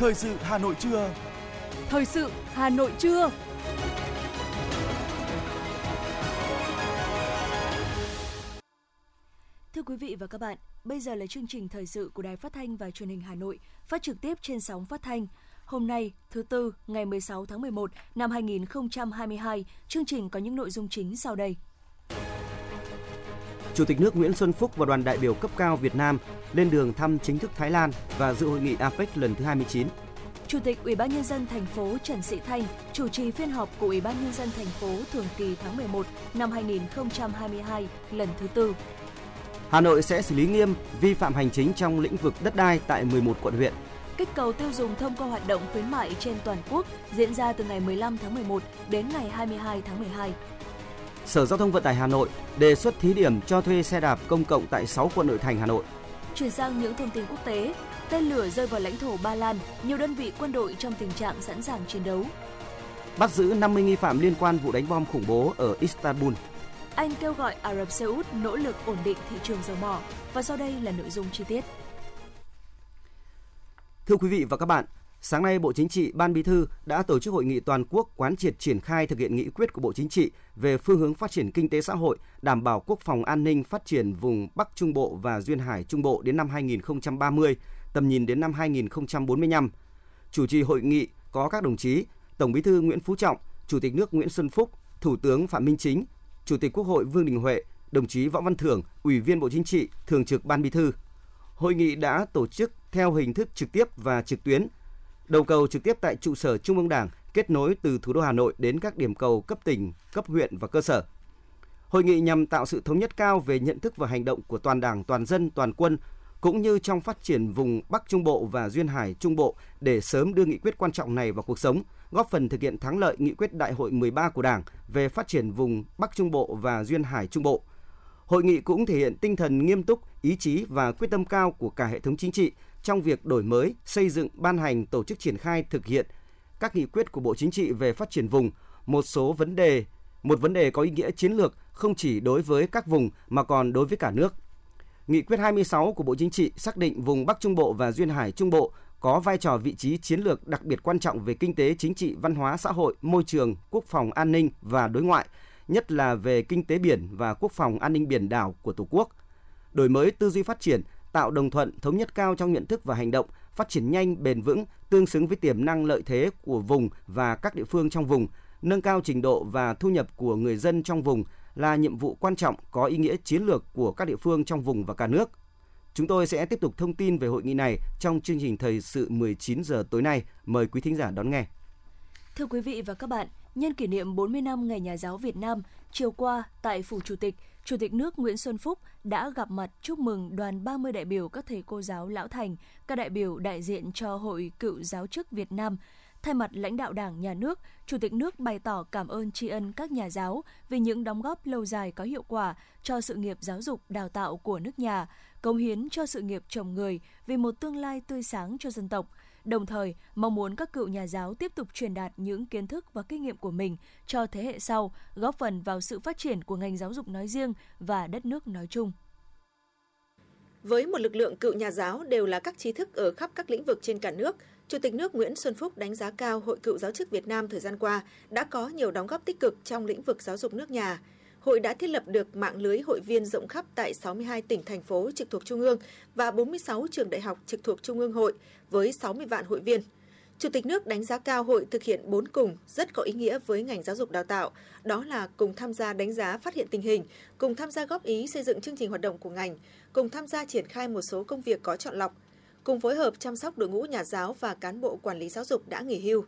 Thời sự Hà Nội trưa. Thời sự Hà Nội trưa. Thưa quý vị và các bạn, bây giờ là chương trình thời sự của Đài Phát thanh và Truyền hình Hà Nội, phát trực tiếp trên sóng phát thanh. Hôm nay, thứ tư, ngày 16 tháng 11 năm 2022, chương trình có những nội dung chính sau đây. Chủ tịch nước Nguyễn Xuân Phúc và đoàn đại biểu cấp cao Việt Nam lên đường thăm chính thức Thái Lan và dự hội nghị APEC lần thứ 29. Chủ tịch Ủy ban nhân dân thành phố Trần Sĩ Thanh chủ trì phiên họp của Ủy ban nhân dân thành phố thường kỳ tháng 11 năm 2022 lần thứ tư. Hà Nội sẽ xử lý nghiêm vi phạm hành chính trong lĩnh vực đất đai tại 11 quận huyện. Kích cầu tiêu dùng thông qua hoạt động khuyến mại trên toàn quốc diễn ra từ ngày 15 tháng 11 đến ngày 22 tháng 12. Sở Giao thông Vận tải Hà Nội đề xuất thí điểm cho thuê xe đạp công cộng tại 6 quận nội thành Hà Nội. Chuyển sang những thông tin quốc tế, tên lửa rơi vào lãnh thổ Ba Lan, nhiều đơn vị quân đội trong tình trạng sẵn sàng chiến đấu. Bắt giữ 50 nghi phạm liên quan vụ đánh bom khủng bố ở Istanbul. Anh kêu gọi Ả Rập Xê Út nỗ lực ổn định thị trường dầu mỏ. Và sau đây là nội dung chi tiết. Thưa quý vị và các bạn, sáng nay Bộ Chính trị, Ban Bí thư đã tổ chức hội nghị toàn quốc quán triệt triển khai thực hiện nghị quyết của Bộ Chính trị về phương hướng phát triển kinh tế xã hội, đảm bảo quốc phòng an ninh phát triển vùng Bắc Trung Bộ và Duyên Hải Trung Bộ đến năm 2030, tầm nhìn đến năm 2045. Chủ trì hội nghị có các đồng chí Tổng Bí thư Nguyễn Phú Trọng, Chủ tịch nước Nguyễn Xuân Phúc, Thủ tướng Phạm Minh Chính, Chủ tịch Quốc hội Vương Đình Huệ, đồng chí Võ Văn Thưởng, Ủy viên Bộ Chính trị, Thường trực Ban Bí thư. Hội nghị đã tổ chức theo hình thức trực tiếp và trực tuyến. Đầu cầu trực tiếp tại trụ sở Trung ương Đảng, kết nối từ thủ đô Hà Nội đến các điểm cầu cấp tỉnh, cấp huyện và cơ sở. Hội nghị nhằm tạo sự thống nhất cao về nhận thức và hành động của toàn Đảng, toàn dân, toàn quân cũng như trong phát triển vùng Bắc Trung Bộ và Duyên Hải Trung Bộ để sớm đưa nghị quyết quan trọng này vào cuộc sống, góp phần thực hiện thắng lợi nghị quyết Đại hội 13 của Đảng về phát triển vùng Bắc Trung Bộ và Duyên Hải Trung Bộ. Hội nghị cũng thể hiện tinh thần nghiêm túc, ý chí và quyết tâm cao của cả hệ thống chính trị trong việc đổi mới, xây dựng, ban hành, tổ chức triển khai thực hiện các nghị quyết của Bộ Chính trị về phát triển vùng, một số vấn đề, một vấn đề có ý nghĩa chiến lược không chỉ đối với các vùng mà còn đối với cả nước. Nghị quyết 26 của Bộ Chính trị xác định vùng Bắc Trung Bộ và Duyên Hải Trung Bộ có vai trò vị trí chiến lược đặc biệt quan trọng về kinh tế, chính trị, văn hóa, xã hội, môi trường, quốc phòng, an ninh và đối ngoại, nhất là về kinh tế biển và quốc phòng an ninh biển đảo của Tổ quốc. Đổi mới tư duy phát triển, tạo đồng thuận, thống nhất cao trong nhận thức và hành động, phát triển nhanh, bền vững, tương xứng với tiềm năng lợi thế của vùng và các địa phương trong vùng, nâng cao trình độ và thu nhập của người dân trong vùng là nhiệm vụ quan trọng có ý nghĩa chiến lược của các địa phương trong vùng và cả nước. Chúng tôi sẽ tiếp tục thông tin về hội nghị này trong chương trình thời sự 19 giờ tối nay. Mời quý thính giả đón nghe. Thưa quý vị và các bạn, nhân kỷ niệm 40 năm Ngày Nhà giáo Việt Nam, chiều qua tại Phủ Chủ tịch, Chủ tịch nước Nguyễn Xuân Phúc đã gặp mặt chúc mừng đoàn 30 đại biểu các thầy cô giáo lão thành, các đại biểu đại diện cho Hội Cựu Giáo chức Việt Nam. Thay mặt lãnh đạo Đảng, Nhà nước, Chủ tịch nước bày tỏ cảm ơn tri ân các nhà giáo vì những đóng góp lâu dài có hiệu quả cho sự nghiệp giáo dục đào tạo của nước nhà, công hiến cho sự nghiệp chồng người vì một tương lai tươi sáng cho dân tộc – đồng thời mong muốn các cựu nhà giáo tiếp tục truyền đạt những kiến thức và kinh nghiệm của mình cho thế hệ sau, góp phần vào sự phát triển của ngành giáo dục nói riêng và đất nước nói chung. Với một lực lượng cựu nhà giáo đều là các trí thức ở khắp các lĩnh vực trên cả nước, Chủ tịch nước Nguyễn Xuân Phúc đánh giá cao Hội Cựu Giáo chức Việt Nam thời gian qua đã có nhiều đóng góp tích cực trong lĩnh vực giáo dục nước nhà, hội đã thiết lập được mạng lưới hội viên rộng khắp tại 62 tỉnh, thành phố trực thuộc Trung ương và 46 trường đại học trực thuộc Trung ương hội với 60 vạn hội viên. Chủ tịch nước đánh giá cao hội thực hiện 4 cùng rất có ý nghĩa với ngành giáo dục đào tạo, đó là cùng tham gia đánh giá phát hiện tình hình, cùng tham gia góp ý xây dựng chương trình hoạt động của ngành, cùng tham gia triển khai một số công việc có chọn lọc, cùng phối hợp chăm sóc đội ngũ nhà giáo và cán bộ quản lý giáo dục đã nghỉ hưu.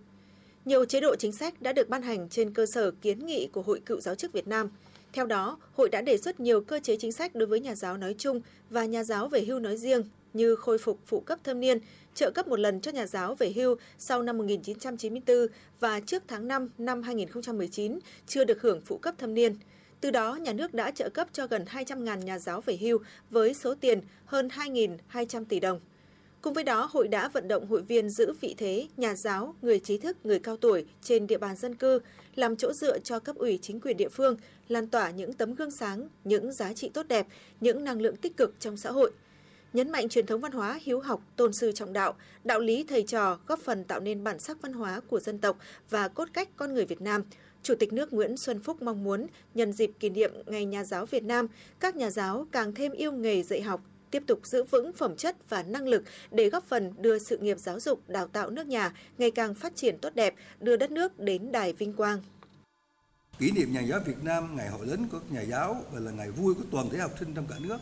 Nhiều chế độ chính sách đã được ban hành trên cơ sở kiến nghị của Hội Cựu Giáo chức Việt Nam – theo đó, hội đã đề xuất nhiều cơ chế chính sách đối với nhà giáo nói chung và nhà giáo về hưu nói riêng như khôi phục phụ cấp thâm niên, trợ cấp một lần cho nhà giáo về hưu sau năm 1994 và trước tháng 5 năm 2019 chưa được hưởng phụ cấp thâm niên. Từ đó, nhà nước đã trợ cấp cho gần 200.000 nhà giáo về hưu với số tiền hơn 2.200 tỷ đồng. Cùng với đó, hội đã vận động hội viên giữ vị thế nhà giáo, người trí thức, người cao tuổi trên địa bàn dân cư, làm chỗ dựa cho cấp ủy chính quyền địa phương, lan tỏa những tấm gương sáng, những giá trị tốt đẹp, những năng lượng tích cực trong xã hội. nhấn mạnh truyền thống văn hóa hiếu học, tôn sư trọng đạo, đạo lý thầy trò góp phần tạo nên bản sắc văn hóa của dân tộc và cốt cách con người Việt Nam. Chủ tịch nước Nguyễn Xuân Phúc mong muốn nhân dịp kỷ niệm Ngày Nhà giáo Việt Nam, các nhà giáo càng thêm yêu nghề dạy học, tiếp tục giữ vững phẩm chất và năng lực để góp phần đưa sự nghiệp giáo dục đào tạo nước nhà ngày càng phát triển tốt đẹp, đưa đất nước đến đài vinh quang. Kỷ niệm Nhà giáo Việt Nam, ngày hội lớn của nhà giáo và là ngày vui của toàn thể học sinh trong cả nước.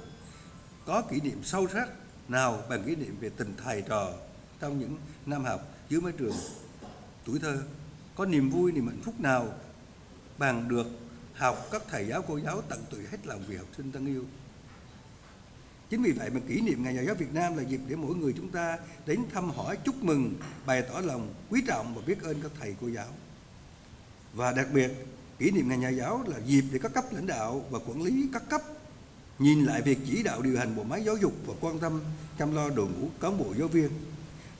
Có kỷ niệm sâu sắc nào bằng kỷ niệm về tình thầy trò trong những năm học dưới mái trường tuổi thơ. Có niềm vui, niềm hạnh phúc nào bằng được học các thầy giáo cô giáo tận tụy hết lòng vì học sinh thân yêu Chính vì vậy mà kỷ niệm Ngày Nhà giáo Việt Nam là dịp để mỗi người chúng ta đến thăm hỏi, chúc mừng, bày tỏ lòng quý trọng và biết ơn các thầy cô giáo. Và đặc biệt, kỷ niệm Ngày Nhà giáo là dịp để các cấp lãnh đạo và quản lý các cấp nhìn lại việc chỉ đạo điều hành bộ máy giáo dục và quan tâm chăm lo đội ngũ cán bộ giáo viên.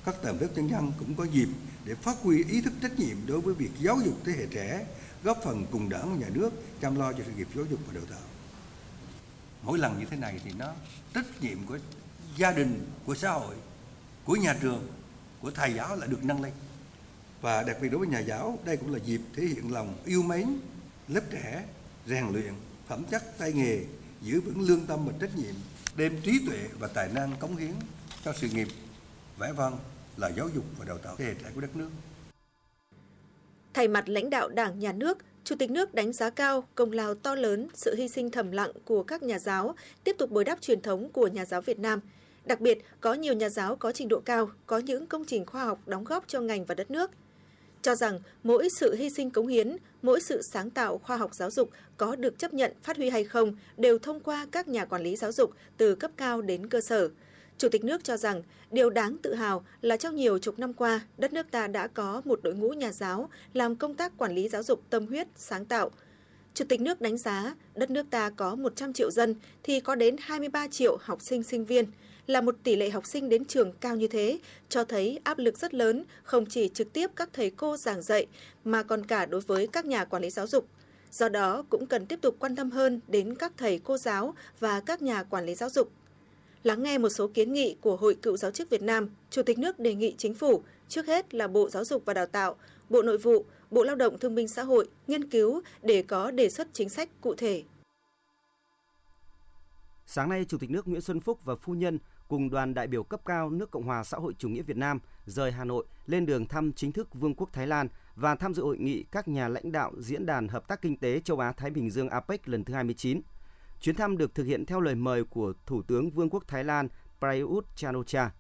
Các tầng lớp nhân dân cũng có dịp để phát huy ý thức trách nhiệm đối với việc giáo dục thế hệ trẻ, góp phần cùng đảng và nhà nước chăm lo cho sự nghiệp giáo dục và đào tạo mỗi lần như thế này thì nó trách nhiệm của gia đình của xã hội của nhà trường của thầy giáo lại được nâng lên và đặc biệt đối với nhà giáo đây cũng là dịp thể hiện lòng yêu mến lớp trẻ rèn luyện phẩm chất tay nghề giữ vững lương tâm và trách nhiệm đem trí tuệ và tài năng cống hiến cho sự nghiệp vẽ vang là giáo dục và đào tạo thế hệ trẻ của đất nước. Thay mặt lãnh đạo Đảng, Nhà nước, Chủ tịch nước đánh giá cao công lao to lớn, sự hy sinh thầm lặng của các nhà giáo, tiếp tục bồi đắp truyền thống của nhà giáo Việt Nam. Đặc biệt, có nhiều nhà giáo có trình độ cao, có những công trình khoa học đóng góp cho ngành và đất nước. Cho rằng mỗi sự hy sinh cống hiến, mỗi sự sáng tạo khoa học giáo dục có được chấp nhận phát huy hay không đều thông qua các nhà quản lý giáo dục từ cấp cao đến cơ sở – Chủ tịch nước cho rằng điều đáng tự hào là trong nhiều chục năm qua, đất nước ta đã có một đội ngũ nhà giáo làm công tác quản lý giáo dục tâm huyết, sáng tạo. Chủ tịch nước đánh giá đất nước ta có 100 triệu dân thì có đến 23 triệu học sinh sinh viên, là một tỷ lệ học sinh đến trường cao như thế, cho thấy áp lực rất lớn không chỉ trực tiếp các thầy cô giảng dạy mà còn cả đối với các nhà quản lý giáo dục. Do đó cũng cần tiếp tục quan tâm hơn đến các thầy cô giáo và các nhà quản lý giáo dục Lắng nghe một số kiến nghị của Hội Cựu Giáo chức Việt Nam, Chủ tịch nước đề nghị chính phủ, trước hết là Bộ Giáo dục và Đào tạo, Bộ Nội vụ, Bộ Lao động Thương binh Xã hội nghiên cứu để có đề xuất chính sách cụ thể. Sáng nay, Chủ tịch nước Nguyễn Xuân Phúc và phu nhân cùng đoàn đại biểu cấp cao nước Cộng hòa xã hội chủ nghĩa Việt Nam rời Hà Nội lên đường thăm chính thức Vương quốc Thái Lan và tham dự hội nghị các nhà lãnh đạo Diễn đàn Hợp tác Kinh tế Châu Á-Thái Bình Dương APEC lần thứ 29. Chuyến thăm được thực hiện theo lời mời của Thủ tướng Vương quốc Thái Lan Prayut Chan-o-cha.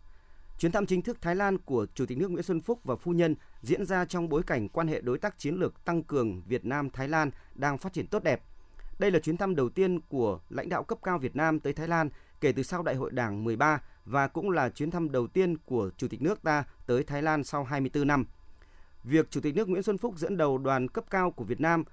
Chuyến thăm chính thức Thái Lan của Chủ tịch nước Nguyễn Xuân Phúc và phu nhân diễn ra trong bối cảnh quan hệ đối tác chiến lược tăng cường Việt Nam Thái Lan đang phát triển tốt đẹp. Đây là chuyến thăm đầu tiên của lãnh đạo cấp cao Việt Nam tới Thái Lan kể từ sau Đại hội Đảng 13 và cũng là chuyến thăm đầu tiên của Chủ tịch nước ta tới Thái Lan sau 24 năm. Việc Chủ tịch nước Nguyễn Xuân Phúc dẫn đầu đoàn cấp cao của Việt Nam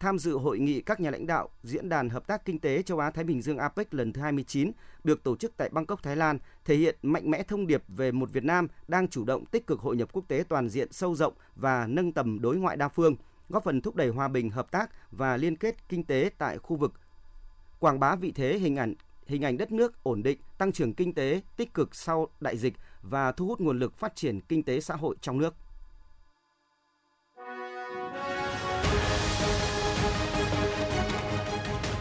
tham dự hội nghị các nhà lãnh đạo Diễn đàn Hợp tác Kinh tế Châu Á-Thái Bình Dương APEC lần thứ 29 được tổ chức tại Bangkok, Thái Lan, thể hiện mạnh mẽ thông điệp về một Việt Nam đang chủ động tích cực hội nhập quốc tế toàn diện sâu rộng và nâng tầm đối ngoại đa phương, góp phần thúc đẩy hòa bình, hợp tác và liên kết kinh tế tại khu vực, quảng bá vị thế hình ảnh hình ảnh đất nước ổn định, tăng trưởng kinh tế tích cực sau đại dịch và thu hút nguồn lực phát triển kinh tế xã hội trong nước.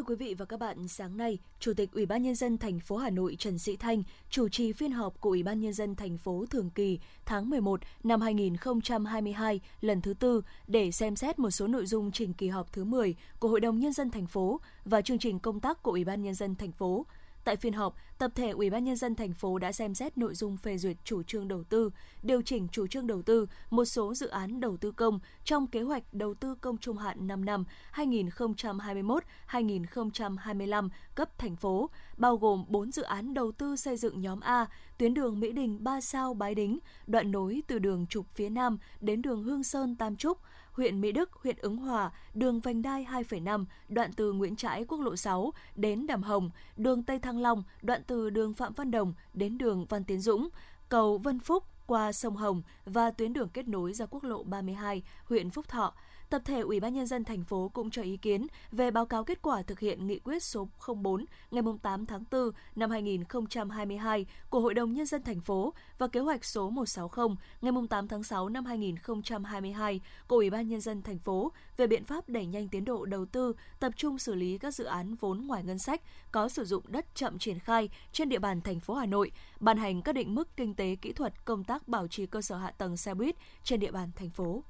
Thưa quý vị và các bạn, sáng nay, Chủ tịch Ủy ban nhân dân thành phố Hà Nội Trần Sĩ Thanh chủ trì phiên họp của Ủy ban nhân dân thành phố thường kỳ tháng 11 năm 2022 lần thứ tư để xem xét một số nội dung trình kỳ họp thứ 10 của Hội đồng nhân dân thành phố và chương trình công tác của Ủy ban nhân dân thành phố. Tại phiên họp, tập thể Ủy ban nhân dân thành phố đã xem xét nội dung phê duyệt chủ trương đầu tư, điều chỉnh chủ trương đầu tư một số dự án đầu tư công trong kế hoạch đầu tư công trung hạn 5 năm 2021-2025 cấp thành phố, bao gồm 4 dự án đầu tư xây dựng nhóm A, tuyến đường Mỹ Đình 3 sao Bái Đính, đoạn nối từ đường trục phía Nam đến đường Hương Sơn Tam Trúc, huyện Mỹ Đức, huyện Ứng Hòa, đường vành đai 2,5, đoạn từ Nguyễn Trãi quốc lộ 6 đến Đàm Hồng, đường Tây Thăng Long, đoạn từ đường Phạm Văn Đồng đến đường Văn Tiến Dũng, cầu Vân Phúc qua sông Hồng và tuyến đường kết nối ra quốc lộ 32, huyện Phúc Thọ. Tập thể Ủy ban nhân dân thành phố cũng cho ý kiến về báo cáo kết quả thực hiện nghị quyết số 04 ngày 8 tháng 4 năm 2022 của Hội đồng nhân dân thành phố và kế hoạch số 160 ngày 8 tháng 6 năm 2022 của Ủy ban nhân dân thành phố về biện pháp đẩy nhanh tiến độ đầu tư, tập trung xử lý các dự án vốn ngoài ngân sách có sử dụng đất chậm triển khai trên địa bàn thành phố Hà Nội, ban hành các định mức kinh tế kỹ thuật công tác bảo trì cơ sở hạ tầng xe buýt trên địa bàn thành phố.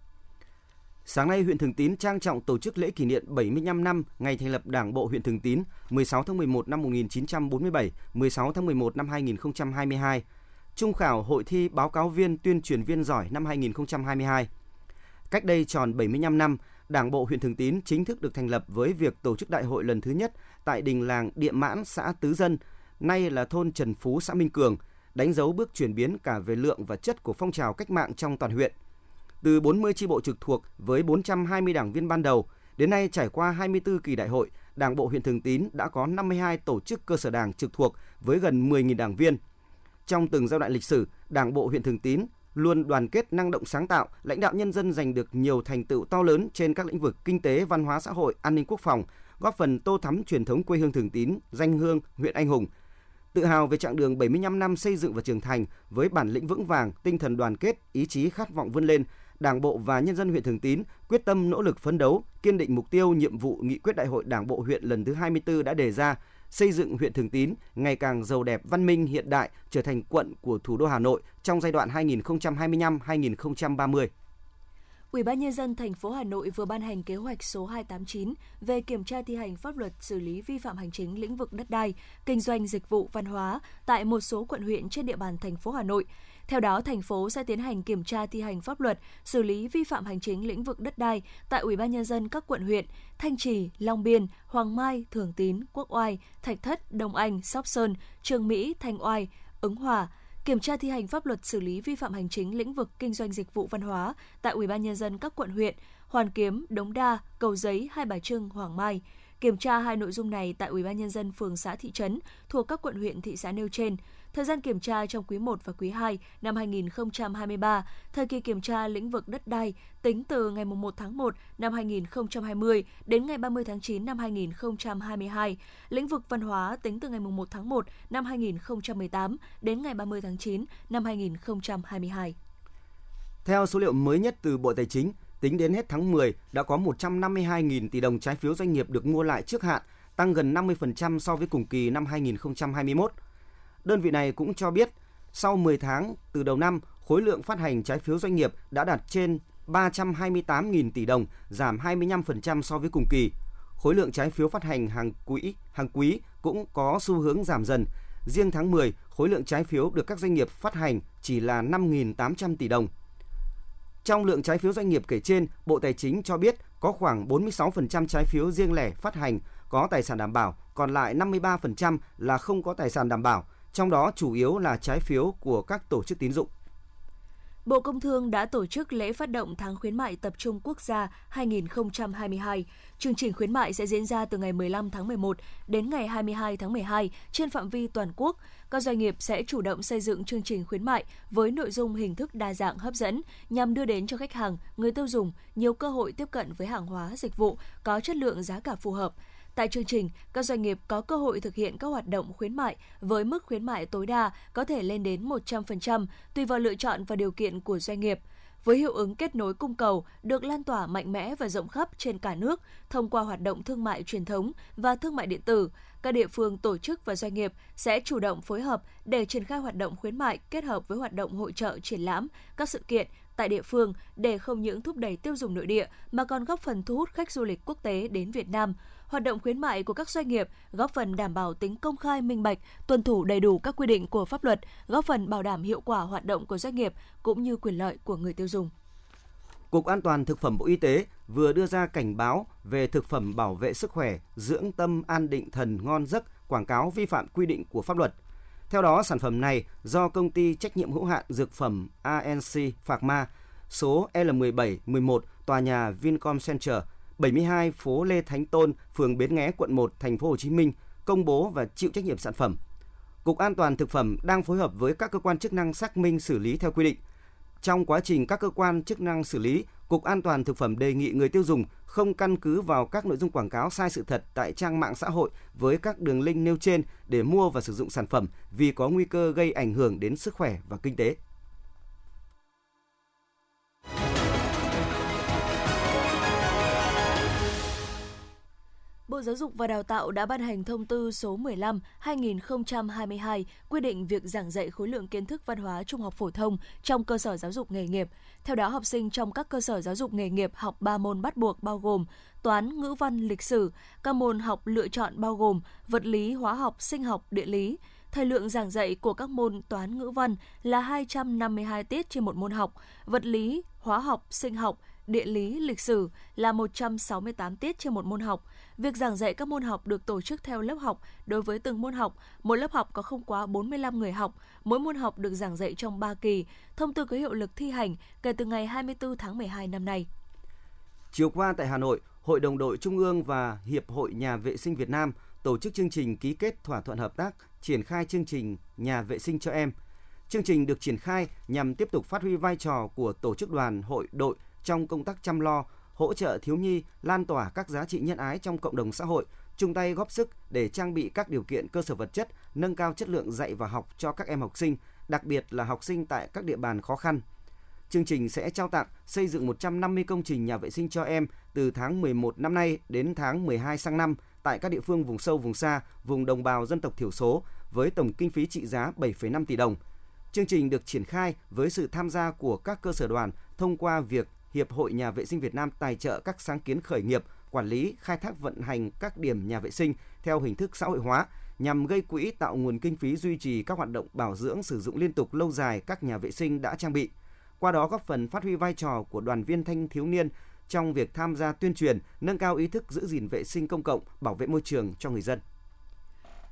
Sáng nay, huyện Thường Tín trang trọng tổ chức lễ kỷ niệm 75 năm ngày thành lập Đảng bộ huyện Thường Tín 16 tháng 11 năm 1947, 16 tháng 11 năm 2022. Trung khảo hội thi báo cáo viên tuyên truyền viên giỏi năm 2022. Cách đây tròn 75 năm, Đảng bộ huyện Thường Tín chính thức được thành lập với việc tổ chức đại hội lần thứ nhất tại đình làng Địa Mãn, xã Tứ Dân, nay là thôn Trần Phú, xã Minh Cường, đánh dấu bước chuyển biến cả về lượng và chất của phong trào cách mạng trong toàn huyện – từ 40 chi bộ trực thuộc với 420 đảng viên ban đầu, đến nay trải qua 24 kỳ đại hội, Đảng bộ huyện Thường Tín đã có 52 tổ chức cơ sở đảng trực thuộc với gần 10.000 đảng viên. Trong từng giai đoạn lịch sử, Đảng bộ huyện Thường Tín luôn đoàn kết năng động sáng tạo, lãnh đạo nhân dân giành được nhiều thành tựu to lớn trên các lĩnh vực kinh tế, văn hóa xã hội, an ninh quốc phòng, góp phần tô thắm truyền thống quê hương Thường Tín, danh hương huyện anh hùng. Tự hào về chặng đường 75 năm xây dựng và trưởng thành với bản lĩnh vững vàng, tinh thần đoàn kết, ý chí khát vọng vươn lên, Đảng bộ và nhân dân huyện Thường Tín quyết tâm nỗ lực phấn đấu, kiên định mục tiêu nhiệm vụ nghị quyết Đại hội Đảng bộ huyện lần thứ 24 đã đề ra, xây dựng huyện Thường Tín ngày càng giàu đẹp, văn minh, hiện đại, trở thành quận của thủ đô Hà Nội trong giai đoạn 2025-2030. Ủy ban nhân dân thành phố Hà Nội vừa ban hành kế hoạch số 289 về kiểm tra thi hành pháp luật xử lý vi phạm hành chính lĩnh vực đất đai, kinh doanh dịch vụ văn hóa tại một số quận huyện trên địa bàn thành phố Hà Nội. Theo đó, thành phố sẽ tiến hành kiểm tra thi hành pháp luật, xử lý vi phạm hành chính lĩnh vực đất đai tại Ủy ban nhân dân các quận huyện Thanh Trì, Long Biên, Hoàng Mai, Thường Tín, Quốc Oai, Thạch Thất, Đông Anh, Sóc Sơn, Trường Mỹ, Thanh Oai, Ứng Hòa, kiểm tra thi hành pháp luật xử lý vi phạm hành chính lĩnh vực kinh doanh dịch vụ văn hóa tại Ủy ban nhân dân các quận huyện Hoàn Kiếm, Đống Đa, Cầu Giấy, Hai Bà Trưng, Hoàng Mai. Kiểm tra hai nội dung này tại Ủy ban nhân dân phường xã thị trấn thuộc các quận huyện thị xã nêu trên. Thời gian kiểm tra trong quý 1 và quý 2 năm 2023, thời kỳ kiểm tra lĩnh vực đất đai tính từ ngày 1 tháng 1 năm 2020 đến ngày 30 tháng 9 năm 2022, lĩnh vực văn hóa tính từ ngày 1 tháng 1 năm 2018 đến ngày 30 tháng 9 năm 2022. Theo số liệu mới nhất từ Bộ Tài chính, tính đến hết tháng 10 đã có 152.000 tỷ đồng trái phiếu doanh nghiệp được mua lại trước hạn, tăng gần 50% so với cùng kỳ năm 2021. Đơn vị này cũng cho biết, sau 10 tháng từ đầu năm, khối lượng phát hành trái phiếu doanh nghiệp đã đạt trên 328.000 tỷ đồng, giảm 25% so với cùng kỳ. Khối lượng trái phiếu phát hành hàng quý hàng quý cũng có xu hướng giảm dần. Riêng tháng 10, khối lượng trái phiếu được các doanh nghiệp phát hành chỉ là 5.800 tỷ đồng. Trong lượng trái phiếu doanh nghiệp kể trên, Bộ Tài chính cho biết có khoảng 46% trái phiếu riêng lẻ phát hành có tài sản đảm bảo, còn lại 53% là không có tài sản đảm bảo, trong đó chủ yếu là trái phiếu của các tổ chức tín dụng. Bộ Công Thương đã tổ chức lễ phát động tháng khuyến mại tập trung quốc gia 2022. Chương trình khuyến mại sẽ diễn ra từ ngày 15 tháng 11 đến ngày 22 tháng 12 trên phạm vi toàn quốc. Các doanh nghiệp sẽ chủ động xây dựng chương trình khuyến mại với nội dung hình thức đa dạng hấp dẫn nhằm đưa đến cho khách hàng, người tiêu dùng nhiều cơ hội tiếp cận với hàng hóa, dịch vụ có chất lượng giá cả phù hợp – Tại chương trình, các doanh nghiệp có cơ hội thực hiện các hoạt động khuyến mại với mức khuyến mại tối đa có thể lên đến 100% tùy vào lựa chọn và điều kiện của doanh nghiệp với hiệu ứng kết nối cung cầu được lan tỏa mạnh mẽ và rộng khắp trên cả nước thông qua hoạt động thương mại truyền thống và thương mại điện tử. các địa phương, tổ chức và doanh nghiệp sẽ chủ động phối hợp để triển khai hoạt động khuyến mại kết hợp với hoạt động hội trợ, triển lãm, các sự kiện tại địa phương để không những thúc đẩy tiêu dùng nội địa mà còn góp phần thu hút khách du lịch quốc tế đến Việt Nam. Hoạt động khuyến mại của các doanh nghiệp góp phần đảm bảo tính công khai minh bạch, tuân thủ đầy đủ các quy định của pháp luật, góp phần bảo đảm hiệu quả hoạt động của doanh nghiệp cũng như quyền lợi của người tiêu dùng. Cục An toàn Thực phẩm Bộ Y tế vừa đưa ra cảnh báo về thực phẩm bảo vệ sức khỏe, dưỡng tâm an định thần ngon giấc, quảng cáo vi phạm quy định của pháp luật. Theo đó, sản phẩm này do công ty trách nhiệm hữu hạn dược phẩm ANC Phạc Ma, số L1711 tòa nhà Vincom Center 72 phố Lê Thánh Tôn, phường Bến Nghé, quận 1, thành phố Hồ Chí Minh công bố và chịu trách nhiệm sản phẩm. Cục An toàn thực phẩm đang phối hợp với các cơ quan chức năng xác minh xử lý theo quy định. Trong quá trình các cơ quan chức năng xử lý, Cục An toàn thực phẩm đề nghị người tiêu dùng không căn cứ vào các nội dung quảng cáo sai sự thật tại trang mạng xã hội với các đường link nêu trên để mua và sử dụng sản phẩm vì có nguy cơ gây ảnh hưởng đến sức khỏe và kinh tế. Bộ Giáo dục và Đào tạo đã ban hành thông tư số 15/2022 quy định việc giảng dạy khối lượng kiến thức văn hóa trung học phổ thông trong cơ sở giáo dục nghề nghiệp. Theo đó, học sinh trong các cơ sở giáo dục nghề nghiệp học 3 môn bắt buộc bao gồm toán, ngữ văn, lịch sử, các môn học lựa chọn bao gồm vật lý, hóa học, sinh học, địa lý. Thời lượng giảng dạy của các môn toán ngữ văn là 252 tiết trên một môn học, vật lý, hóa học, sinh học, địa lý, lịch sử là 168 tiết trên một môn học. Việc giảng dạy các môn học được tổ chức theo lớp học đối với từng môn học. Mỗi lớp học có không quá 45 người học. Mỗi môn học được giảng dạy trong 3 kỳ. Thông tư có hiệu lực thi hành kể từ ngày 24 tháng 12 năm nay. Chiều qua tại Hà Nội, Hội đồng đội Trung ương và Hiệp hội Nhà vệ sinh Việt Nam tổ chức chương trình ký kết thỏa thuận hợp tác triển khai chương trình Nhà vệ sinh cho em. Chương trình được triển khai nhằm tiếp tục phát huy vai trò của tổ chức đoàn, hội, đội trong công tác chăm lo, hỗ trợ thiếu nhi, lan tỏa các giá trị nhân ái trong cộng đồng xã hội, chung tay góp sức để trang bị các điều kiện cơ sở vật chất, nâng cao chất lượng dạy và học cho các em học sinh, đặc biệt là học sinh tại các địa bàn khó khăn. Chương trình sẽ trao tặng xây dựng 150 công trình nhà vệ sinh cho em từ tháng 11 năm nay đến tháng 12 sang năm tại các địa phương vùng sâu, vùng xa, vùng đồng bào dân tộc thiểu số với tổng kinh phí trị giá 7,5 tỷ đồng. Chương trình được triển khai với sự tham gia của các cơ sở đoàn thông qua việc Hiệp hội Nhà vệ sinh Việt Nam tài trợ các sáng kiến khởi nghiệp, quản lý, khai thác vận hành các điểm nhà vệ sinh theo hình thức xã hội hóa nhằm gây quỹ tạo nguồn kinh phí duy trì các hoạt động bảo dưỡng sử dụng liên tục lâu dài các nhà vệ sinh đã trang bị. Qua đó góp phần phát huy vai trò của đoàn viên thanh thiếu niên trong việc tham gia tuyên truyền, nâng cao ý thức giữ gìn vệ sinh công cộng, bảo vệ môi trường cho người dân.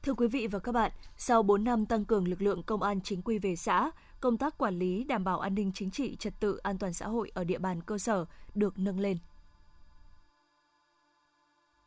Thưa quý vị và các bạn, sau 4 năm tăng cường lực lượng công an chính quy về xã, công tác quản lý đảm bảo an ninh chính trị, trật tự, an toàn xã hội ở địa bàn cơ sở được nâng lên.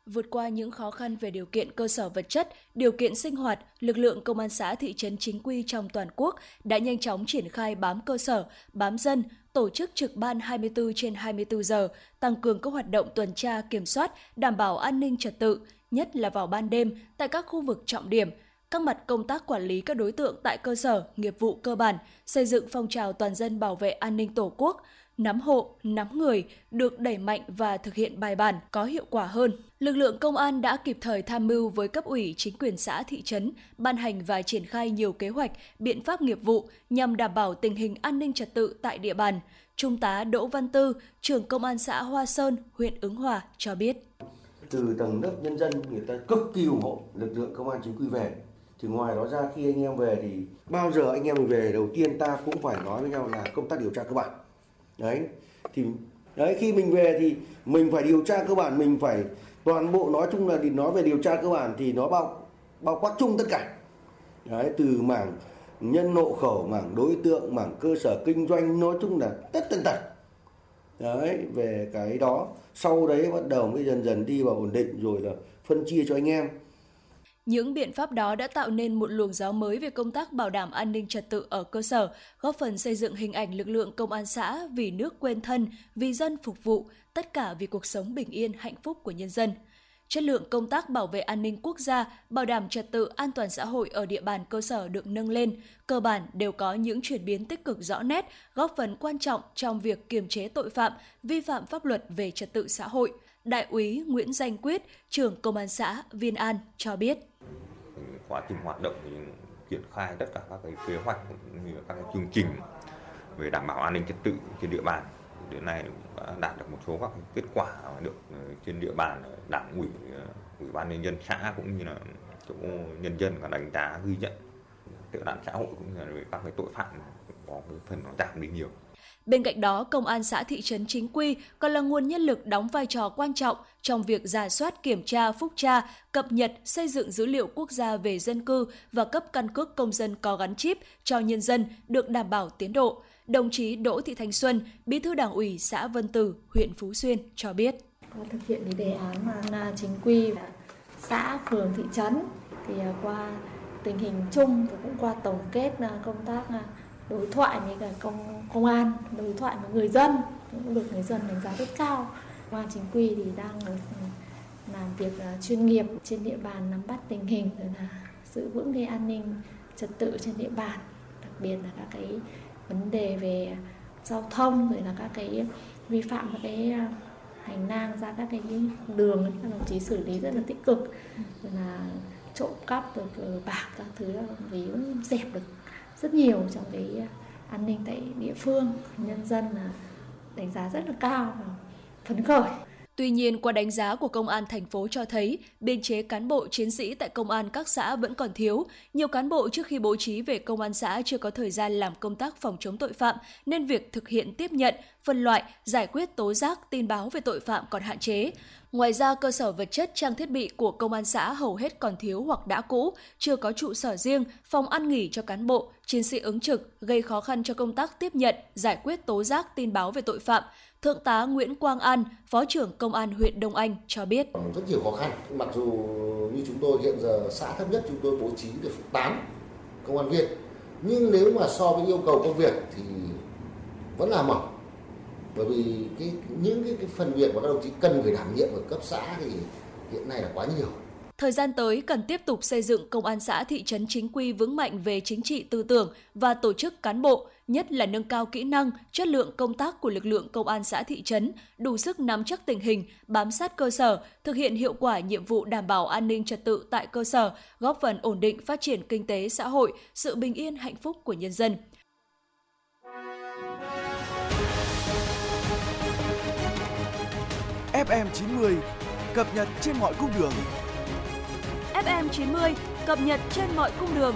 Vượt qua những khó khăn về điều kiện cơ sở vật chất, điều kiện sinh hoạt, lực lượng công an xã thị trấn chính quy trong toàn quốc đã nhanh chóng triển khai bám cơ sở, bám dân, tổ chức trực ban 24 trên 24 giờ, tăng cường các hoạt động tuần tra kiểm soát, đảm bảo an ninh trật tự, nhất là vào ban đêm tại các khu vực trọng điểm, các mặt công tác quản lý các đối tượng tại cơ sở, nghiệp vụ cơ bản, xây dựng phong trào toàn dân bảo vệ an ninh Tổ quốc, nắm hộ, nắm người được đẩy mạnh và thực hiện bài bản, có hiệu quả hơn. Lực lượng công an đã kịp thời tham mưu với cấp ủy chính quyền xã thị trấn, ban hành và triển khai nhiều kế hoạch, biện pháp nghiệp vụ nhằm đảm bảo tình hình an ninh trật tự tại địa bàn. Trung tá Đỗ Văn Tư, trưởng công an xã Hoa Sơn, huyện Ứng Hòa cho biết. Từ tầng lớp nhân dân người ta cực kỳ ủng hộ lực lượng công an chính quy về thì ngoài đó ra khi anh em về thì bao giờ anh em mình về đầu tiên ta cũng phải nói với nhau là công tác điều tra cơ bản. Đấy, thì, đấy, khi mình về thì mình phải điều tra cơ bản, mình phải toàn bộ nói chung là thì nói về điều tra cơ bản thì nó bao bao quát chung tất cả. Đấy, từ mảng nhân hộ khẩu, mảng đối tượng, mảng cơ sở kinh doanh, nói chung là tất tần tật. Đấy, về cái đó, sau đấy bắt đầu mới dần dần đi vào ổn định rồi là phân chia cho anh em những biện pháp đó đã tạo nên một luồng gió mới về công tác bảo đảm an ninh trật tự ở cơ sở, góp phần xây dựng hình ảnh lực lượng công an xã vì nước quên thân, vì dân phục vụ, tất cả vì cuộc sống bình yên, hạnh phúc của nhân dân. Chất lượng công tác bảo vệ an ninh quốc gia, bảo đảm trật tự an toàn xã hội ở địa bàn cơ sở được nâng lên, cơ bản đều có những chuyển biến tích cực rõ nét, góp phần quan trọng trong việc kiềm chế tội phạm, vi phạm pháp luật về trật tự xã hội – Đại úy Nguyễn Danh Quyết, trưởng Công an xã Viên An cho biết. Quá trình hoạt động thì triển khai tất cả các cái kế hoạch cũng như các cái chương trình về đảm bảo an ninh trật tự trên địa bàn. Đến nay đã đạt được một số các kết quả được ờ, trên địa bàn ờ, đảng ủy ờ, ủy ban nhân dân xã cũng như là chỗ nhân dân và đánh giá ghi nhận. Tệ nạn xã hội cũng như là về các cái tội phạm có cái phần nó giảm đi nhiều. Bên cạnh đó, công an xã thị trấn chính quy còn là nguồn nhân lực đóng vai trò quan trọng trong việc giả soát, kiểm tra, phúc tra, cập nhật, xây dựng dữ liệu quốc gia về dân cư và cấp căn cước công dân có gắn chip cho nhân dân được đảm bảo tiến độ. Đồng chí Đỗ Thị Thanh Xuân, Bí thư Đảng ủy xã Vân Tử, huyện Phú Xuyên cho biết. Có thực hiện cái đề án mà chính quy xã, phường, thị trấn thì à, qua tình hình chung và cũng qua tổng kết à, công tác à, đối thoại với cả công công an, đối thoại với người dân, cũng được người dân đánh giá rất cao. Công an chính quy thì đang làm việc à, chuyên nghiệp trên địa bàn nắm bắt tình hình, rồi là giữ vững cái an ninh trật tự trên địa bàn, đặc biệt là các cái vấn đề về giao thông, rồi là các cái vi phạm các cái à, hành lang ra các cái đường các đồng chí xử lý rất là tích cực. Rồi là trộm cắp, rồi cờ bạc các thứ là vì dẹp được rất nhiều trong cái à, an ninh tại địa phương. Nhân dân đánh giá rất là cao và phấn khởi. Tuy nhiên, qua đánh giá của công an thành phố cho thấy, biên chế cán bộ chiến sĩ tại công an các xã vẫn còn thiếu. Nhiều cán bộ trước khi bố trí về công an xã chưa có thời gian làm công tác phòng chống tội phạm, nên việc thực hiện tiếp nhận, phân loại, giải quyết tố giác, tin báo về tội phạm còn hạn chế. Ngoài ra, cơ sở vật chất trang thiết bị của công an xã hầu hết còn thiếu hoặc đã cũ, chưa có trụ sở riêng, phòng ăn nghỉ cho cán bộ, chiến sĩ ứng trực, gây khó khăn cho công tác tiếp nhận, giải quyết tố giác tin báo về tội phạm. Thượng tá Nguyễn Quang An, Phó trưởng Công an huyện Đông Anh cho biết. Rất nhiều khó khăn, mặc dù như chúng tôi hiện giờ xã thấp nhất chúng tôi bố trí được 8 công an viên, nhưng nếu mà so với yêu cầu công việc thì vẫn là mỏng. Bởi vì cái, những cái, cái phần việc mà các đồng chí cần phải đảm nhiệm ở cấp xã thì hiện nay là quá nhiều. Thời gian tới cần tiếp tục xây dựng công an xã thị trấn chính quy vững mạnh về chính trị tư tưởng và tổ chức cán bộ, nhất là nâng cao kỹ năng, chất lượng công tác của lực lượng công an xã thị trấn, đủ sức nắm chắc tình hình, bám sát cơ sở, thực hiện hiệu quả nhiệm vụ đảm bảo an ninh trật tự tại cơ sở, góp phần ổn định phát triển kinh tế xã hội, sự bình yên hạnh phúc của nhân dân. FM90 cập nhật trên mọi cung đường. FM 90 cập nhật trên mọi cung đường.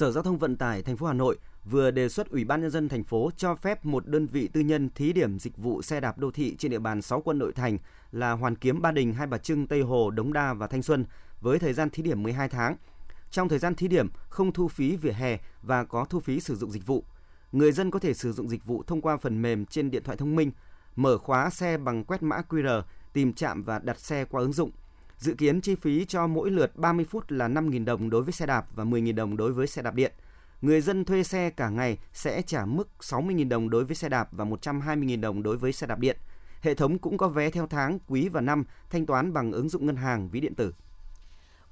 Sở Giao thông Vận tải thành phố Hà Nội vừa đề xuất Ủy ban nhân dân thành phố cho phép một đơn vị tư nhân thí điểm dịch vụ xe đạp đô thị trên địa bàn 6 quận nội thành là Hoàn Kiếm, Ba Đình, Hai Bà Trưng, Tây Hồ, Đống Đa và Thanh Xuân với thời gian thí điểm 12 tháng. Trong thời gian thí điểm không thu phí vỉa hè và có thu phí sử dụng dịch vụ. Người dân có thể sử dụng dịch vụ thông qua phần mềm trên điện thoại thông minh, mở khóa xe bằng quét mã QR, tìm trạm và đặt xe qua ứng dụng. Dự kiến chi phí cho mỗi lượt 30 phút là 5.000 đồng đối với xe đạp và 10.000 đồng đối với xe đạp điện. Người dân thuê xe cả ngày sẽ trả mức 60.000 đồng đối với xe đạp và 120.000 đồng đối với xe đạp điện. Hệ thống cũng có vé theo tháng, quý và năm thanh toán bằng ứng dụng ngân hàng ví điện tử.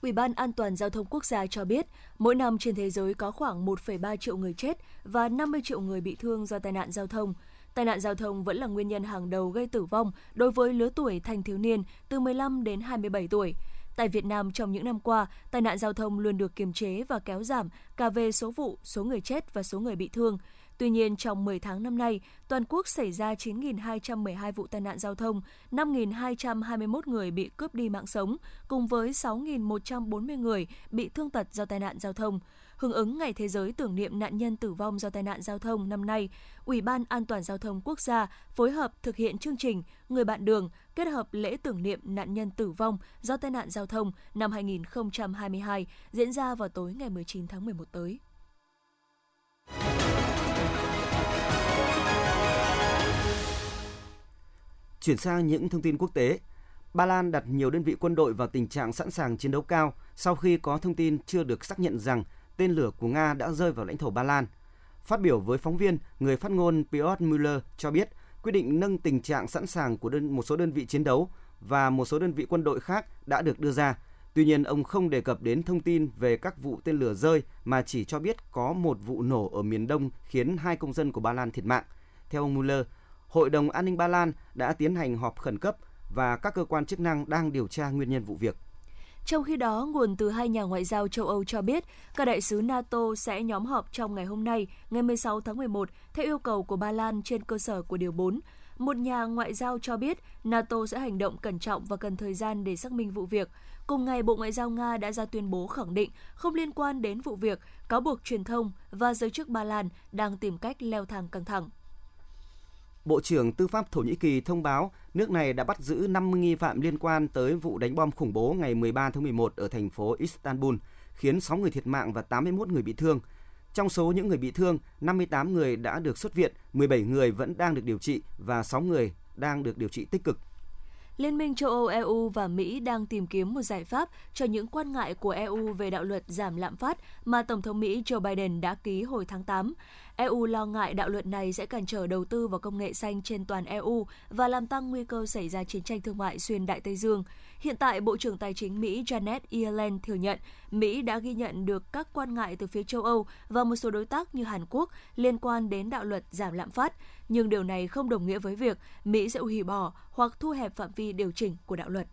Ủy ban An toàn Giao thông Quốc gia cho biết, mỗi năm trên thế giới có khoảng 1,3 triệu người chết và 50 triệu người bị thương do tai nạn giao thông. Tai nạn giao thông vẫn là nguyên nhân hàng đầu gây tử vong đối với lứa tuổi thanh thiếu niên từ 15 đến 27 tuổi. Tại Việt Nam trong những năm qua, tai nạn giao thông luôn được kiềm chế và kéo giảm cả về số vụ, số người chết và số người bị thương. Tuy nhiên, trong 10 tháng năm nay, toàn quốc xảy ra 9.212 vụ tai nạn giao thông, 5.221 người bị cướp đi mạng sống, cùng với 6.140 người bị thương tật do tai nạn giao thông. Hưởng ứng Ngày Thế giới tưởng niệm nạn nhân tử vong do tai nạn giao thông năm nay, Ủy ban An toàn Giao thông Quốc gia phối hợp thực hiện chương trình Người bạn đường kết hợp lễ tưởng niệm nạn nhân tử vong do tai nạn giao thông năm 2022 diễn ra vào tối ngày 19 tháng 11 tới. Chuyển sang những thông tin quốc tế. Ba Lan đặt nhiều đơn vị quân đội vào tình trạng sẵn sàng chiến đấu cao sau khi có thông tin chưa được xác nhận rằng tên lửa của Nga đã rơi vào lãnh thổ Ba Lan. Phát biểu với phóng viên, người phát ngôn Piotr Müller cho biết quyết định nâng tình trạng sẵn sàng của đơn, một số đơn vị chiến đấu và một số đơn vị quân đội khác đã được đưa ra. Tuy nhiên, ông không đề cập đến thông tin về các vụ tên lửa rơi mà chỉ cho biết có một vụ nổ ở miền Đông khiến hai công dân của Ba Lan thiệt mạng. Theo ông Mueller, Hội đồng An ninh Ba Lan đã tiến hành họp khẩn cấp và các cơ quan chức năng đang điều tra nguyên nhân vụ việc. Trong khi đó, nguồn từ hai nhà ngoại giao châu Âu cho biết các đại sứ NATO sẽ nhóm họp trong ngày hôm nay, ngày 16 tháng 11, theo yêu cầu của Ba Lan trên cơ sở của Điều 4. Một nhà ngoại giao cho biết NATO sẽ hành động cẩn trọng và cần thời gian để xác minh vụ việc. Cùng ngày, Bộ Ngoại giao Nga đã ra tuyên bố khẳng định không liên quan đến vụ việc, cáo buộc truyền thông và giới chức Ba Lan đang tìm cách leo thang căng thẳng. Bộ trưởng Tư pháp Thổ Nhĩ Kỳ thông báo nước này đã bắt giữ 50 nghi phạm liên quan tới vụ đánh bom khủng bố ngày 13 tháng 11 ở thành phố Istanbul, khiến 6 người thiệt mạng và 81 người bị thương. Trong số những người bị thương, 58 người đã được xuất viện, 17 người vẫn đang được điều trị và 6 người đang được điều trị tích cực. Liên minh châu Âu EU và Mỹ đang tìm kiếm một giải pháp cho những quan ngại của EU về đạo luật giảm lạm phát mà Tổng thống Mỹ Joe Biden đã ký hồi tháng 8. EU lo ngại đạo luật này sẽ cản trở đầu tư vào công nghệ xanh trên toàn EU và làm tăng nguy cơ xảy ra chiến tranh thương mại xuyên Đại Tây Dương. Hiện tại, Bộ trưởng Tài chính Mỹ Janet Yellen thừa nhận Mỹ đã ghi nhận được các quan ngại từ phía châu Âu và một số đối tác như Hàn Quốc liên quan đến đạo luật giảm lạm phát, nhưng điều này không đồng nghĩa với việc Mỹ sẽ hủy bỏ hoặc thu hẹp phạm vi điều chỉnh của đạo luật.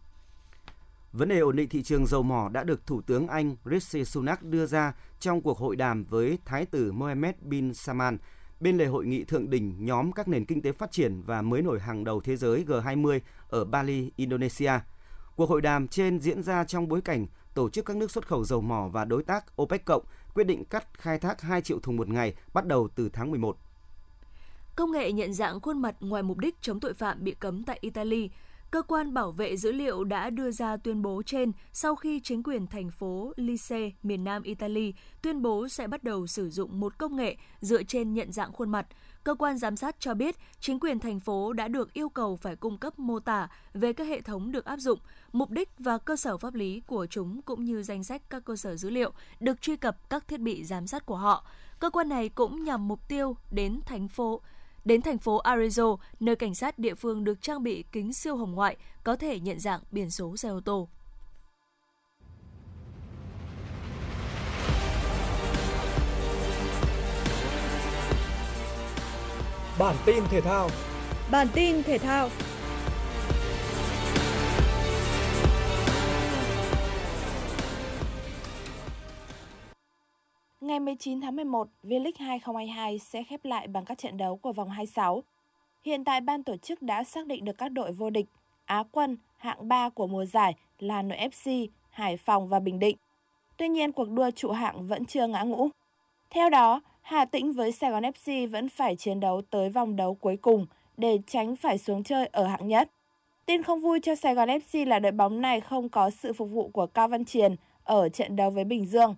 Vấn đề ổn định thị trường dầu mỏ đã được Thủ tướng Anh Rishi Sunak đưa ra trong cuộc hội đàm với Thái tử Mohammed bin Salman bên lề hội nghị thượng đỉnh nhóm các nền kinh tế phát triển và mới nổi hàng đầu thế giới G20 ở Bali, Indonesia. Cuộc hội đàm trên diễn ra trong bối cảnh tổ chức các nước xuất khẩu dầu mỏ và đối tác OPEC cộng quyết định cắt khai thác 2 triệu thùng một ngày bắt đầu từ tháng 11. Công nghệ nhận dạng khuôn mặt ngoài mục đích chống tội phạm bị cấm tại Italy Cơ quan bảo vệ dữ liệu đã đưa ra tuyên bố trên sau khi chính quyền thành phố Lice, miền nam Italy, tuyên bố sẽ bắt đầu sử dụng một công nghệ dựa trên nhận dạng khuôn mặt. Cơ quan giám sát cho biết chính quyền thành phố đã được yêu cầu phải cung cấp mô tả về các hệ thống được áp dụng, mục đích và cơ sở pháp lý của chúng cũng như danh sách các cơ sở dữ liệu được truy cập các thiết bị giám sát của họ. Cơ quan này cũng nhằm mục tiêu đến thành phố đến thành phố Arezzo, nơi cảnh sát địa phương được trang bị kính siêu hồng ngoại có thể nhận dạng biển số xe ô tô. Bản tin thể thao Bản tin thể thao Ngày 19 tháng 11, V-League 2022 sẽ khép lại bằng các trận đấu của vòng 26. Hiện tại ban tổ chức đã xác định được các đội vô địch, Á quân, hạng 3 của mùa giải là nội FC, Hải Phòng và Bình Định. Tuy nhiên, cuộc đua trụ hạng vẫn chưa ngã ngũ. Theo đó, Hà Tĩnh với Sài Gòn FC vẫn phải chiến đấu tới vòng đấu cuối cùng để tránh phải xuống chơi ở hạng nhất. Tin không vui cho Sài Gòn FC là đội bóng này không có sự phục vụ của Cao Văn Triền ở trận đấu với Bình Dương.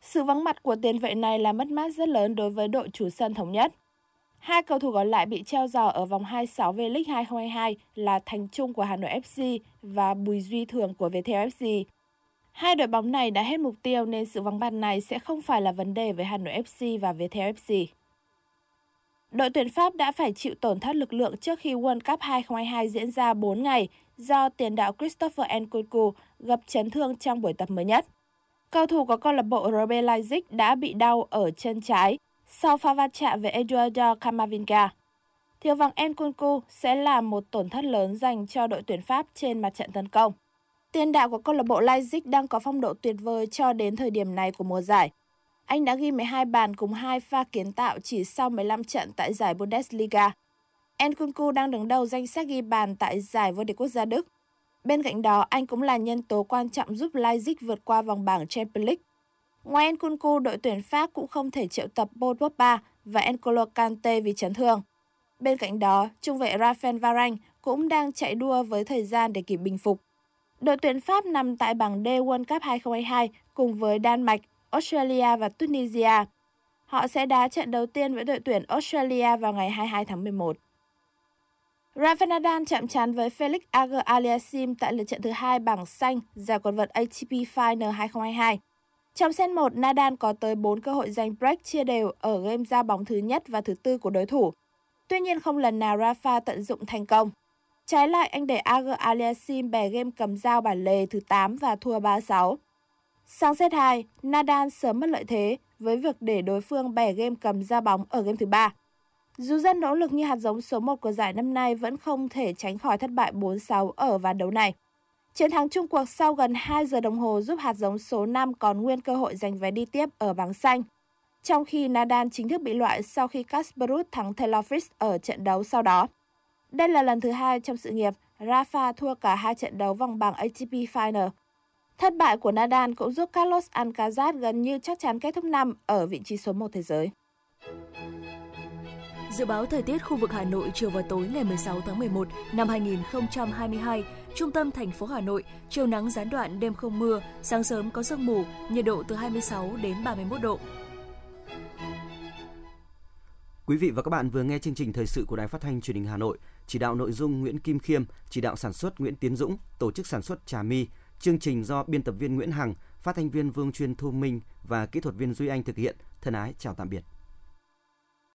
Sự vắng mặt của tiền vệ này là mất mát rất lớn đối với đội chủ sân thống nhất. Hai cầu thủ còn lại bị treo giò ở vòng 26 V-League 2022 là Thành Trung của Hà Nội FC và Bùi Duy Thường của Viettel FC. Hai đội bóng này đã hết mục tiêu nên sự vắng mặt này sẽ không phải là vấn đề với Hà Nội FC và Viettel FC. Đội tuyển Pháp đã phải chịu tổn thất lực lượng trước khi World Cup 2022 diễn ra 4 ngày do tiền đạo Christopher Nkunku gặp chấn thương trong buổi tập mới nhất. Cầu thủ của câu lạc bộ RB Leipzig đã bị đau ở chân trái sau pha va chạm với Eduardo Camavinga. Thiếu vắng Nkunku sẽ là một tổn thất lớn dành cho đội tuyển Pháp trên mặt trận tấn công. Tiền đạo của câu lạc bộ Leipzig đang có phong độ tuyệt vời cho đến thời điểm này của mùa giải. Anh đã ghi 12 bàn cùng hai pha kiến tạo chỉ sau 15 trận tại giải Bundesliga. Nkunku đang đứng đầu danh sách ghi bàn tại giải vô địch quốc gia Đức Bên cạnh đó, anh cũng là nhân tố quan trọng giúp Leipzig vượt qua vòng bảng Champions League. Ngoài Nkunku, đội tuyển Pháp cũng không thể triệu tập Paul Pogba và N'Golo Kante vì chấn thương. Bên cạnh đó, trung vệ Rafael Varane cũng đang chạy đua với thời gian để kịp bình phục. Đội tuyển Pháp nằm tại bảng D World Cup 2022 cùng với Đan Mạch, Australia và Tunisia. Họ sẽ đá trận đầu tiên với đội tuyển Australia vào ngày 22 tháng 11. Rafael Nadal chạm trán với Felix Auger Aliassime tại lượt trận thứ hai bảng xanh giải quần vợt ATP Final 2022. Trong set 1, Nadal có tới 4 cơ hội giành break chia đều ở game ra bóng thứ nhất và thứ tư của đối thủ. Tuy nhiên không lần nào Rafa tận dụng thành công. Trái lại, anh để Ager Aliasim bè game cầm dao bản lề thứ 8 và thua 3-6. Sang set 2, Nadal sớm mất lợi thế với việc để đối phương bẻ game cầm ra bóng ở game thứ 3. Dù rất nỗ lực như hạt giống số 1 của giải năm nay vẫn không thể tránh khỏi thất bại 4-6 ở ván đấu này. Chiến thắng chung cuộc sau gần 2 giờ đồng hồ giúp hạt giống số 5 còn nguyên cơ hội giành vé đi tiếp ở bảng xanh. Trong khi Nadal chính thức bị loại sau khi Casper Ruud thắng Taylor Fritz ở trận đấu sau đó. Đây là lần thứ hai trong sự nghiệp Rafa thua cả hai trận đấu vòng bảng ATP Final. Thất bại của Nadal cũng giúp Carlos Alcaraz gần như chắc chắn kết thúc năm ở vị trí số 1 thế giới. Dự báo thời tiết khu vực Hà Nội chiều và tối ngày 16 tháng 11 năm 2022, trung tâm thành phố Hà Nội, chiều nắng gián đoạn, đêm không mưa, sáng sớm có sương mù, nhiệt độ từ 26 đến 31 độ. Quý vị và các bạn vừa nghe chương trình thời sự của Đài Phát thanh Truyền hình Hà Nội, chỉ đạo nội dung Nguyễn Kim Khiêm, chỉ đạo sản xuất Nguyễn Tiến Dũng, tổ chức sản xuất Trà My, chương trình do biên tập viên Nguyễn Hằng, phát thanh viên Vương Chuyên Thu Minh và kỹ thuật viên Duy Anh thực hiện. Thân ái chào tạm biệt.